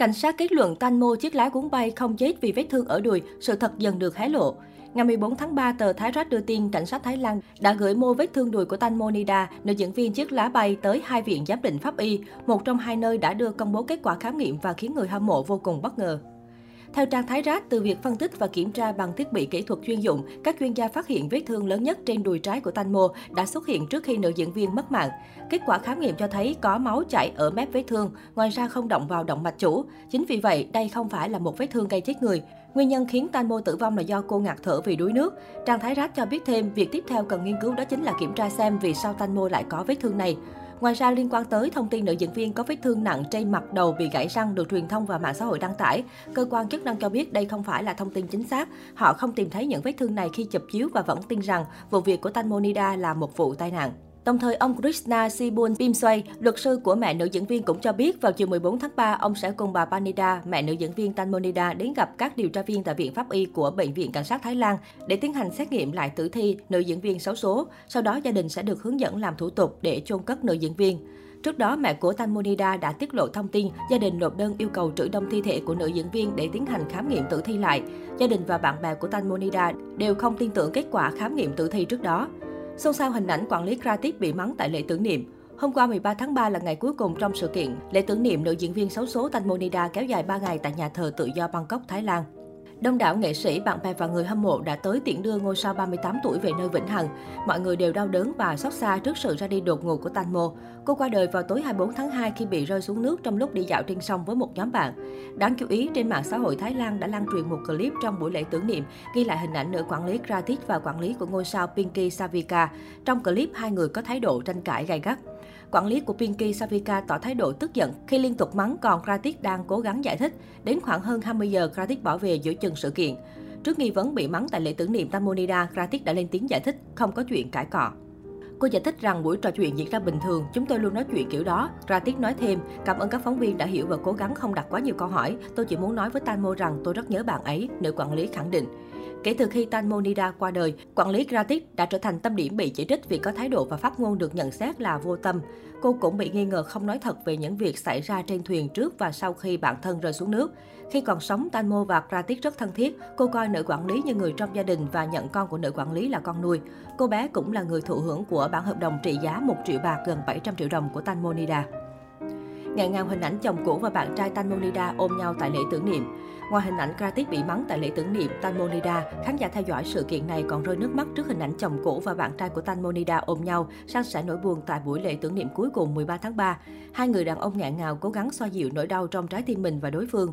Cảnh sát kết luận Tanmo chiếc lá cuốn bay không chết vì vết thương ở đùi, sự thật dần được hé lộ. Ngày 14 tháng 3, tờ Thái Rát đưa tin cảnh sát Thái Lan đã gửi mô vết thương đùi của Tanmo Nida, nữ diễn viên chiếc lá bay tới hai viện giám định pháp y, một trong hai nơi đã đưa công bố kết quả khám nghiệm và khiến người hâm mộ vô cùng bất ngờ. Theo trang Thái Rác, từ việc phân tích và kiểm tra bằng thiết bị kỹ thuật chuyên dụng, các chuyên gia phát hiện vết thương lớn nhất trên đùi trái của Tanmo đã xuất hiện trước khi nữ diễn viên mất mạng. Kết quả khám nghiệm cho thấy có máu chảy ở mép vết thương, ngoài ra không động vào động mạch chủ. Chính vì vậy, đây không phải là một vết thương gây chết người. Nguyên nhân khiến Tanmo tử vong là do cô ngạt thở vì đuối nước. Trang Thái Rác cho biết thêm, việc tiếp theo cần nghiên cứu đó chính là kiểm tra xem vì sao Tanmo lại có vết thương này. Ngoài ra, liên quan tới thông tin nữ diễn viên có vết thương nặng trên mặt đầu bị gãy răng được truyền thông và mạng xã hội đăng tải, cơ quan chức năng cho biết đây không phải là thông tin chính xác. Họ không tìm thấy những vết thương này khi chụp chiếu và vẫn tin rằng vụ việc của Tanmonida là một vụ tai nạn. Đồng thời, ông Krishna Sibun Pimsway, luật sư của mẹ nữ diễn viên cũng cho biết vào chiều 14 tháng 3, ông sẽ cùng bà Panida, mẹ nữ diễn viên Tanmonida đến gặp các điều tra viên tại Viện Pháp y của Bệnh viện Cảnh sát Thái Lan để tiến hành xét nghiệm lại tử thi nữ diễn viên xấu số. Sau đó, gia đình sẽ được hướng dẫn làm thủ tục để chôn cất nữ diễn viên. Trước đó, mẹ của Tanmonida đã tiết lộ thông tin gia đình nộp đơn yêu cầu trữ đông thi thể của nữ diễn viên để tiến hành khám nghiệm tử thi lại. Gia đình và bạn bè của Tanmonida đều không tin tưởng kết quả khám nghiệm tử thi trước đó. Xôn xao hình ảnh quản lý Kratik bị mắng tại lễ tưởng niệm. Hôm qua 13 tháng 3 là ngày cuối cùng trong sự kiện lễ tưởng niệm nữ diễn viên xấu số Tanmonida kéo dài 3 ngày tại nhà thờ tự do Bangkok, Thái Lan. Đông đảo nghệ sĩ, bạn bè và người hâm mộ đã tới tiễn đưa ngôi sao 38 tuổi về nơi vĩnh hằng. Mọi người đều đau đớn và xót xa trước sự ra đi đột ngột của Tanmo. Cô qua đời vào tối 24 tháng 2 khi bị rơi xuống nước trong lúc đi dạo trên sông với một nhóm bạn. Đáng chú ý, trên mạng xã hội Thái Lan đã lan truyền một clip trong buổi lễ tưởng niệm ghi lại hình ảnh nữ quản lý Kratik và quản lý của ngôi sao Pinky Savika. Trong clip, hai người có thái độ tranh cãi gay gắt. Quản lý của Pinky Savika tỏ thái độ tức giận khi liên tục mắng còn Kratik đang cố gắng giải thích. Đến khoảng hơn 20 giờ, Kratik bỏ về giữa chừng sự kiện. Trước nghi vấn bị mắng tại lễ tưởng niệm Tamonida, Kratik đã lên tiếng giải thích, không có chuyện cãi cọ. Cô giải thích rằng buổi trò chuyện diễn ra bình thường, chúng tôi luôn nói chuyện kiểu đó. Ra tiết nói thêm, cảm ơn các phóng viên đã hiểu và cố gắng không đặt quá nhiều câu hỏi. Tôi chỉ muốn nói với Tanmo rằng tôi rất nhớ bạn ấy, nữ quản lý khẳng định. Kể từ khi Tanmonida qua đời, quản lý Gratis đã trở thành tâm điểm bị chỉ trích vì có thái độ và phát ngôn được nhận xét là vô tâm. Cô cũng bị nghi ngờ không nói thật về những việc xảy ra trên thuyền trước và sau khi bản thân rơi xuống nước. Khi còn sống, Tanmo và Gratis rất thân thiết. Cô coi nữ quản lý như người trong gia đình và nhận con của nữ quản lý là con nuôi. Cô bé cũng là người thụ hưởng của bản hợp đồng trị giá 1 triệu bạc gần 700 triệu đồng của Tanmonida ngàn ngào hình ảnh chồng cũ và bạn trai Tanmonida ôm nhau tại lễ tưởng niệm. Ngoài hình ảnh Kratis bị mắng tại lễ tưởng niệm Tanmonida, khán giả theo dõi sự kiện này còn rơi nước mắt trước hình ảnh chồng cũ và bạn trai của Tanmonida ôm nhau, san sẻ nỗi buồn tại buổi lễ tưởng niệm cuối cùng 13 tháng 3. Hai người đàn ông ngạn ngào cố gắng xoa dịu nỗi đau trong trái tim mình và đối phương.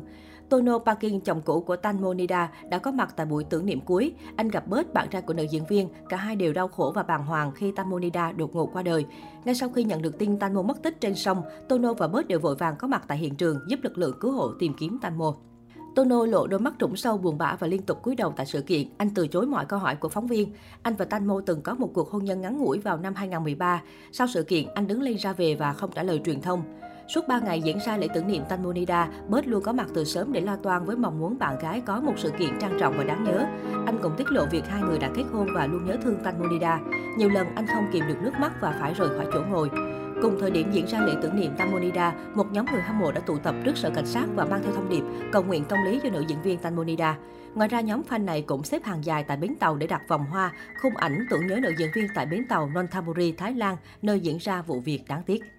Tono Parkin, chồng cũ của Tanmonida, đã có mặt tại buổi tưởng niệm cuối. Anh gặp bớt bạn trai của nữ diễn viên. Cả hai đều đau khổ và bàng hoàng khi Tanmonida đột ngột qua đời. Ngay sau khi nhận được tin Tanmo mất tích trên sông, Tono và bớt đều vội vàng có mặt tại hiện trường giúp lực lượng cứu hộ tìm kiếm Tanmo. Tono lộ đôi mắt trũng sâu buồn bã và liên tục cúi đầu tại sự kiện. Anh từ chối mọi câu hỏi của phóng viên. Anh và Tanmo từng có một cuộc hôn nhân ngắn ngủi vào năm 2013. Sau sự kiện, anh đứng lên ra về và không trả lời truyền thông. Suốt 3 ngày diễn ra lễ tưởng niệm Tanmonida, Bớt luôn có mặt từ sớm để lo toan với mong muốn bạn gái có một sự kiện trang trọng và đáng nhớ. Anh cũng tiết lộ việc hai người đã kết hôn và luôn nhớ thương Tanmonida. Nhiều lần anh không kìm được nước mắt và phải rời khỏi chỗ ngồi. Cùng thời điểm diễn ra lễ tưởng niệm Tanmonida, một nhóm người hâm mộ đã tụ tập trước sở cảnh sát và mang theo thông điệp cầu nguyện công lý cho nữ diễn viên Tanmonida. Ngoài ra, nhóm fan này cũng xếp hàng dài tại bến tàu để đặt vòng hoa, khung ảnh tưởng nhớ nữ diễn viên tại bến tàu Nonthaburi, Thái Lan, nơi diễn ra vụ việc đáng tiếc.